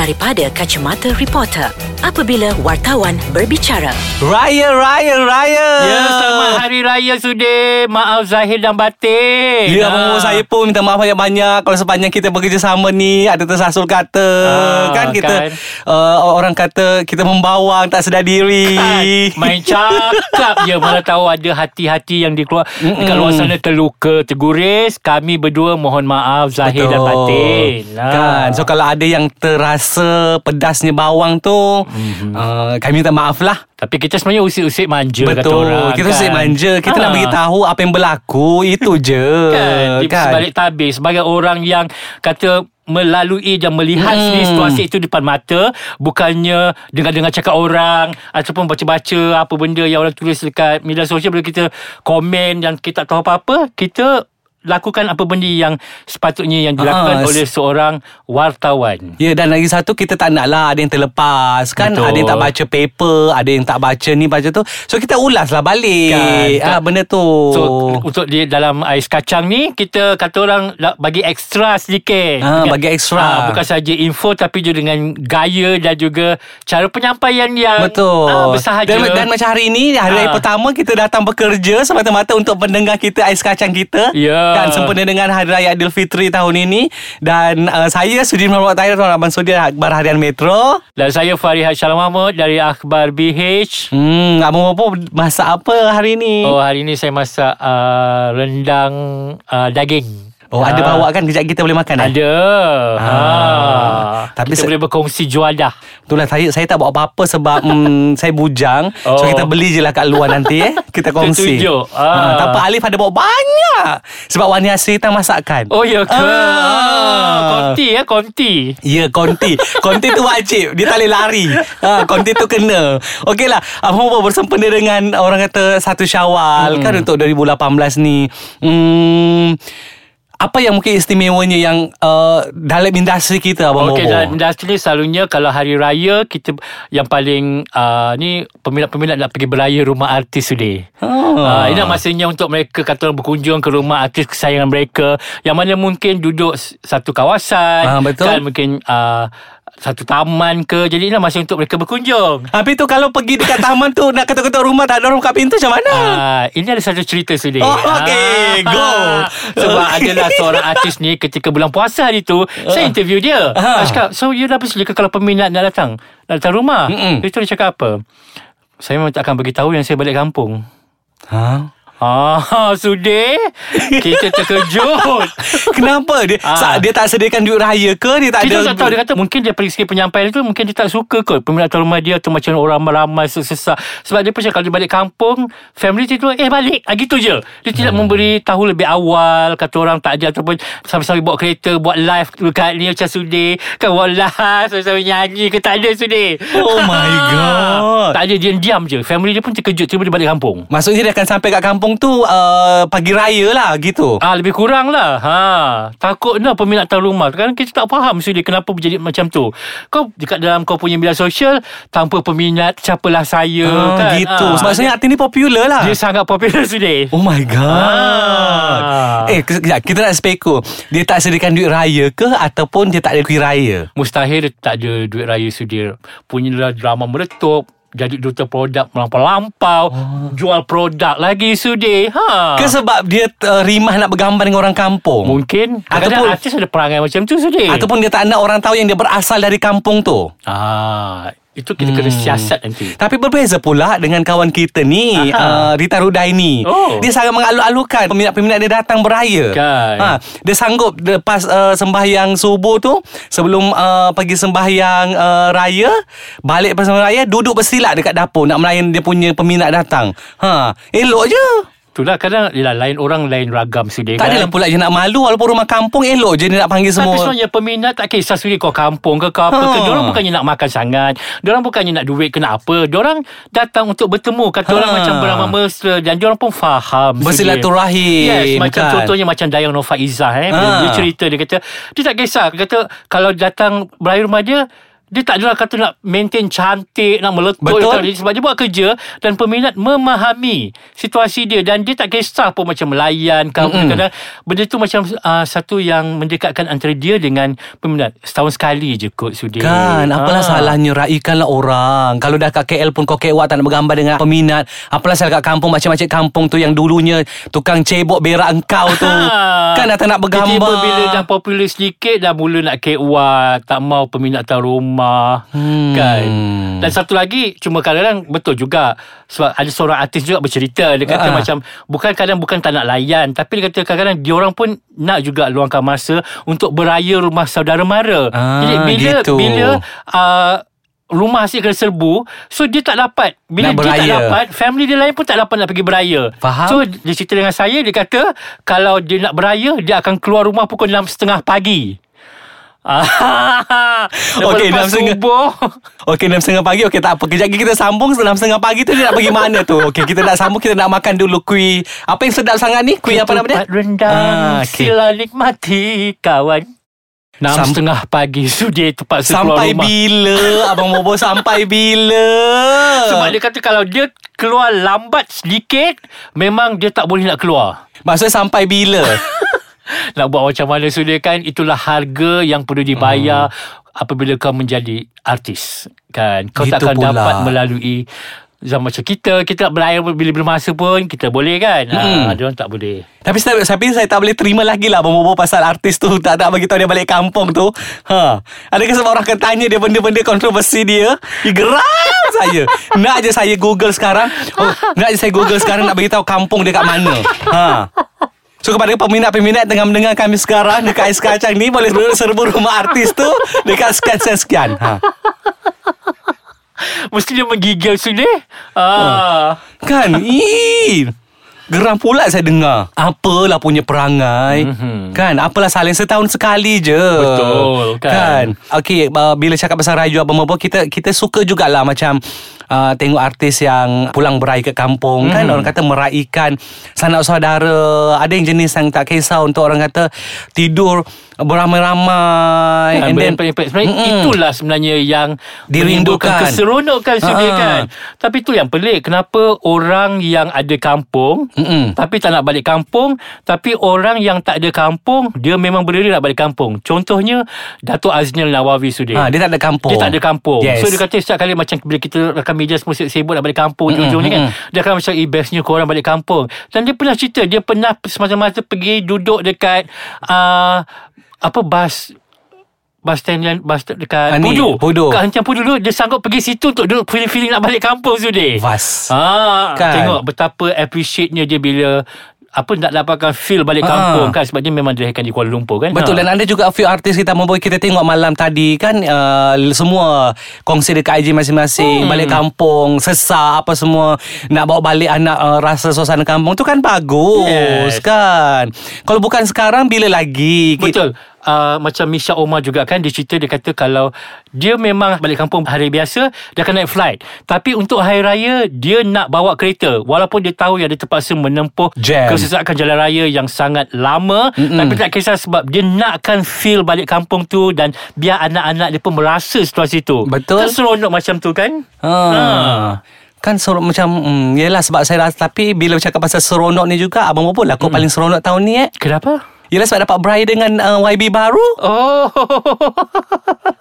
daripada kacamata reporter apabila wartawan berbicara. Raya, raya, raya. Ya, selamat Hari Raya Sudir. Maaf Zahir dan Batin. Ya, Ah. abang saya pun minta maaf banyak-banyak kalau sepanjang kita bekerjasama ni ada tersasul kata Ah, kan kita kan. Uh, orang kata kita membawang tak sedar diri. Kan, Main cakap je Mana tahu ada hati-hati yang dikeluar Dekat luar sana terluka Terguris Kami berdua mohon maaf Zahir dan Batin Ah. Kan So kalau ada yang terasa Pedasnya bawang tu Mhm. mm-hmm. uh, Kami minta maaf lah Tapi kita sebenarnya usik-usik manja kata Betul orang Kita kan. kan? manja Kita nak Ah. beritahu Apa yang berlaku Itu je kan, kan. sebalik tabir sebagai orang yang kata melalui dan melihat Hmm. hmm. situasi itu depan mata bukannya dengar-dengar cakap orang ataupun baca-baca apa benda yang orang tulis dekat media sosial bila kita komen dan kita tak tahu apa-apa kita lakukan apa benda yang sepatutnya yang dilakukan oleh seorang wartawan Ya dan lagi satu Kita tak nak lah Ada yang terlepas Kan Betul. ada yang tak baca paper Ada yang tak baca ni baca tu So kita ulas lah balik Kan, ah, Benda tu So untuk di dalam ais kacang ni kita kata orang bagi ekstra sedikit. Ah, Bukan- bagi ekstra. Ah, bukan saja info tapi juga dengan gaya dan juga cara penyampaian yang Betul ah, bersahaja. dan, dan macam hari ni Hari Ah. pertama Kita datang bekerja Semata-mata untuk pendengar kita Ais kacang kita Ya. Kan sempena dengan Hari Raya Aidilfitri tahun ini Dan uh, saya Sudir Muhammad Tahir Tuan Abang Sudir Akbar Harian Metro dan saya Farihat Shalom Mahmud dari Akhbar BH. Hmm, Abang Bopo masak apa hari ni? Oh hari ni saya masak uh, rendang uh, daging. Oh, ada Ah. bawa kan Kejap kita boleh makan eh? Ada. Ah. Ha. Tapi kita se- boleh berkongsi juadah. Itulah saya saya tak bawa apa-apa sebab mm, saya bujang. Oh. So kita beli je lah kat luar nanti eh. Kita kongsi. Tertunjuk. Ha, Ah. tak apa Alif ada bawa banyak. Sebab Wani Asri tak masakkan. Oh ya ke? Ah. Konti ya, konti. Ya konti Konti tu wajib Dia tak boleh lari ha, Konti tu kena Okey lah Bobo bersempena dengan Orang kata Satu syawal hmm. Kan untuk 2018 ni hmm, Apa yang mungkin istimewanya Yang uh, Dalam industri kita Abang Okey dalam industri selalunya kalau hari raya kita yang paling uh, ni peminat-peminat nak pergi beraya rumah artis sudah. Oh. Uh, ini masanya untuk mereka kata orang berkunjung ke rumah artis kesayangan mereka yang mana mungkin duduk satu kawasan Ah, betul. kan mungkin uh, satu taman ke jadi ini masa untuk mereka berkunjung. Habis tu kalau pergi dekat taman tu Nak ketuk-ketuk rumah Tak ada orang buka pintu macam mana Ah, ini ada satu cerita sudah. Oh, okey. Go. Sebab adalah seorang artis ni ketika bulan puasa hari tu, saya interview dia. Ah. Saya cakap, so you dah bersedia ke kalau peminat nak datang? Nak datang rumah? Mm-mm. Dia tu dia cakap apa? Saya memang tak akan beritahu yang saya balik kampung. Ha? Ah, sudah. Kita terkejut. Kenapa? Dia Ah. ah. Dia tak sediakan duit raya ke? Dia tak Kita ada tak tahu. Dia kata mungkin Dia pergi segi penyampaian itu Mungkin dia tak suka kot. Peminatan rumah dia tu Macam orang ramai Sesak Sebab dia pun Kalau dia balik kampung Family dia tu Eh balik. Ah, Gitu je. Dia tidak Hmm. memberi Tahu lebih awal. Kata orang tak ada Ataupun Sambil-sambil bawa kereta Buat live Dekat ni macam sudir Kan buat live Sambil-sambil nyanyi ke? Tak ada sudir Oh my God. Tak ada dia diam je. Family dia pun terkejut Tiba dia balik kampung. Maksudnya dia akan sampai kat kampung tu uh, Pagi raya lah gitu Ah lebih kurang lah. Ha, takut nak peminatan rumah. Kan kita tak faham sudi kenapa berjadi macam tu. Kau dekat dalam kau punya media sosial tanpa peminat siapalah saya Ah, kan. Gitu Ah, Maksudnya artis ni popular lah dia, sangat popular sudi. Oh my god Ah. Eh kejap Kita nak speko Dia tak sediakan duit raya ke Ataupun dia tak ada kuih raya Mustahil dia tak ada duit raya sudi. Punya drama meletup jadi duta produk melampau-lampau oh. jual produk lagi sudi. Ha. Ke sebab dia uh, rimah nak bergambar dengan orang kampung? Mungkin. Ataupun- artis ada perangai macam tu sudi. Ataupun dia tak nak orang tahu Yang dia berasal dari kampung tu? Ah itu kita kena siasat nanti. Tapi berbeza pula dengan kawan kita ni uh, Rita Rudaini Oh. Dia sangat mengalu-alukan Peminat-peminat dia datang beraya. Kan. ha, Dia sanggup lepas uh, sembahyang subuh tu Sebelum uh, pergi sembahyang uh, raya Balik lepas sembahyang raya Duduk bersilat dekat dapur Nak melayan dia punya peminat datang. Ha, Elok je Itulah kadang yelah, lain orang lain ragam sudi Tak adalah pula je nak malu Walaupun rumah kampung elok je dia nak panggil Tapi semua sebenarnya peminat tak kisah sudi kau kampung ke kau apa Ha. ke. Diorang bukannya nak makan sangat. Diorang bukannya nak duit ke nak apa. Diorang datang untuk bertemu. Kata orang Ha. macam beramah mesra. Dan diorang pun faham. Bersilaturahim, Yes, macam kan? contohnya macam Dayang Nova Izzah. Eh. Ha. Dia cerita, dia kata, dia tak kisah. Dia kata, kalau datang beraya rumah dia, dia tak adalah kata nak maintain cantik, nak meletup Betul. tak- sebab dia buat kerja dan peminat memahami situasi dia dan dia tak kisah pun macam melayan ke apa Mm-mm. kadang benda tu macam uh, satu yang mendekatkan antara dia dengan peminat setahun sekali je kot sudi. Kan Apalah Ah. salahnya Raikanlah orang Kalau dah kat KL pun Kau kewak tak nak bergambar Dengan peminat Apalah salah kat kampung Macam-macam kampung tu Yang dulunya Tukang cebok berak engkau tu Kan dah tak nak bergambar Tiba-tiba bila dah popular sedikit Dah mula nak kewat Tak mau peminat tahu rumah Hmm. Kan Dan satu lagi Cuma kadang-kadang Betul juga Sebab ada seorang artis juga bercerita Dia kata Ah. macam Bukan kadang bukan tak nak layan Tapi dia kata kadang-kadang Diorang pun Nak juga luangkan masa Untuk beraya rumah saudara mara Ah, Jadi bila gitu. Bila uh, Rumah asyik kena serbu So dia tak dapat Bila Nak dia tak dapat Family dia lain pun tak dapat nak pergi beraya Faham. So dia cerita dengan saya Dia kata Kalau dia nak beraya Dia akan keluar rumah pukul 6.30 pagi Okey, lepas 6.30. subuh. Okey 6.30 pagi. Okey tak apa. Kejap lagi kita sambung. 6.30 pagi tu Dia nak pergi mana tu? Okey kita nak sambung Kita nak makan dulu kuih Apa yang sedap sangat ni? Kuih apa nama dia? rendang. Ah, okey. Sila nikmati kawan. Enam Sam- setengah pagi. Sudi terpaksa keluar Sampai rumah. bila? Abang Bobo sampai bila? Sebab dia kata Kalau dia keluar lambat sedikit Memang dia tak boleh nak keluar. Maksudnya sampai bila Nak buat macam mana? Sudah kan Itulah harga yang perlu dibayar Apabila kau menjadi artis Kan? Kau Gitu takkan pula. dapat melalui Zaman macam kita. Kita berlayar bila bermasa pun Kita boleh kan? Mm-mm. ha, Dia orang tak boleh. Tapi saya, tapi saya tak boleh terima lagi lah Bobo pasal artis tu. Tak tak bagi tahu dia balik kampung tu. Ha. Adakah sebab orang akan tanya dia Benda-benda kontroversi dia? Dia geram saya. Nak je saya google sekarang. Oh, Nak je saya google sekarang Nak bagi tahu kampung dia kat mana. Ha. So kepada peminat-peminat Tengah mendengar kami sekarang Dekat Ais Kacang ni Boleh serbu rumah artis tu Dekat sekian-sekian ha. Mesti dia menggigil sudah ah. Kan? Ih. Geram pula saya dengar. Apalah punya perangai. Mhm. Kan? Apalah saling setahun sekali je. Betul, kan. Kan? Okay uh, Bila cakap pasal Raju Bobo Kita kita suka jugalah Macam uh, Tengok artis yang Pulang berai ke kampung Kan Mhm. orang kata Meraikan Sanak saudara Ada yang jenis yang tak kisah Untuk orang kata Tidur Beramai-ramai Kan, And then. Sebenarnya Mm-mm. itulah sebenarnya yang Dirindukan. keseronokan sudah Ah. kan. Tapi itu yang pelik. Kenapa orang yang ada kampung Mm-mm. tapi tak nak balik kampung, tapi orang yang tak ada kampung dia memang berdiri nak balik kampung. Contohnya Datuk Aznil Nawawi sudah. ha, Dia tak ada kampung Dia tak ada kampung Yes. So dia kata setiap kali Macam bila kita Rakan media semua sibuk nak balik kampung Mm-mm, Ujung-ujung ni kan. Dia akan macam Eh bestnya korang balik kampung Dan dia pernah cerita Dia pernah semasa-masa pergi Duduk dekat uh, Apa bas Bus stand yang Bus dekat Ah, ni, Pudu Pudu. Kat Hentian Pudu dulu Dia sanggup pergi situ Untuk duduk feeling-feeling Nak balik kampung sudah Vas Ah, Kan? Tengok betapa appreciate-nya dia bila apa nak dapatkan feel balik Ah. kampung kan sebab dia memang dilahirkan di Kuala Lumpur kan Betul Ha. dan ada juga a few artis kita membawa kita tengok malam tadi kan uh, semua kongsi dekat IG masing-masing Hmm. balik kampung sesak apa semua nak bawa balik anak uh, rasa suasana kampung tu kan bagus Yes. kan kalau bukan sekarang bila lagi Betul. Uh, macam Misha Omar juga kan dia cerita dia kata kalau dia memang balik kampung hari biasa dia akan naik flight tapi untuk hari raya dia nak bawa kereta walaupun dia tahu yang dia terpaksa menempuh Jam. kesesakan jalan raya yang sangat lama Mm-mm. tapi tak kisah sebab dia nakkan feel balik kampung tu dan biar anak-anak dia pun merasa situasi tu Betul. kan seronok macam tu kan ha. Kan seronok macam hmm, Yelah sebab saya rasa Tapi bila bercakap pasal seronok ni juga Abang Bobo lah Kau Hmm. paling seronok tahun ni eh kenapa Yelah sebab dapat beraya dengan uh, YB baru Oh,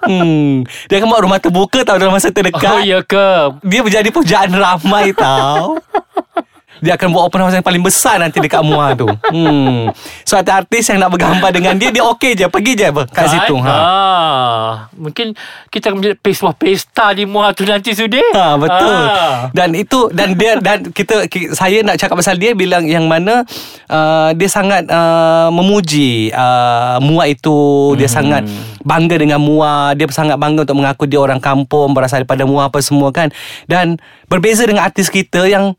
hmm. Dia akan buat rumah terbuka tau Dalam masa terdekat oh ya ke? Dia menjadi pujaan ramai tau Dia akan buat open house yang paling besar nanti dekat Muar tu hmm. So ada artis yang nak bergambar dengan dia Dia okey je Pergi je apa kat situ ha. Ah, mungkin kita akan menjadi pesta di Muar tu nanti sudah. Ha betul. Ah. Dan itu dan dia dan kita ki- saya nak cakap pasal dia bilang yang mana uh, dia sangat uh, memuji uh, Mua itu dia Hmm. sangat bangga dengan Mua dia sangat bangga untuk mengaku dia orang kampung berasal daripada Mua apa semua kan dan berbeza dengan artis kita yang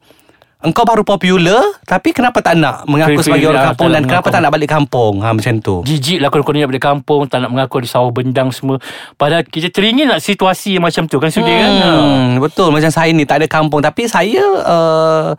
Engkau baru popular Tapi kenapa tak nak Mengaku Feel-feel sebagai orang lah, kampung Dan kenapa tak nak balik kampung? Ha, Macam tu. Jijik lah korang nak balik kampung Tak nak mengaku ada sawah bendang semua. Padahal kita teringin nak situasi yang macam tu kan Sudir kan? Ha. Hmm, betul. Macam saya ni tak ada kampung. Tapi saya uh,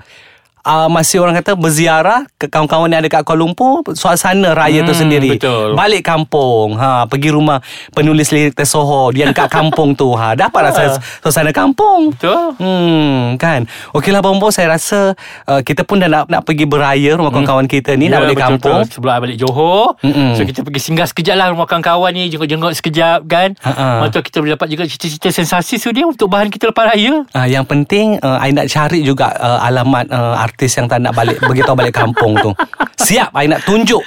uh, masih orang kata berziarah ke kawan-kawan yang ada kat Kuala Lumpur suasana raya tu Hmm, sendiri. betul. balik kampung. Ha pergi rumah penulis lirik Tesoho dia dekat kampung tu. Ha dapat rasa suasana kampung. Betul. Hmm kan? Okeylah Bombo Saya rasa uh, Kita pun dah nak, nak pergi beraya Rumah kawan-kawan kita ni Nak balik betul, kampung. betul. Sebelum balik Johor. Mm-mm. So kita pergi singgah sekejap lah Rumah kawan-kawan ni Jenguk-jenguk sekejap kan. Lepas tu kita boleh dapat juga Cerita-cerita sensasi sudia Untuk bahan kita lepas raya. Uh, yang penting uh, I nak cari juga uh, Alamat uh, artis yang tak nak balik Beritahu balik kampung tu. Siap I nak tunjuk.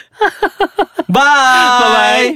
Bye. Bye-bye.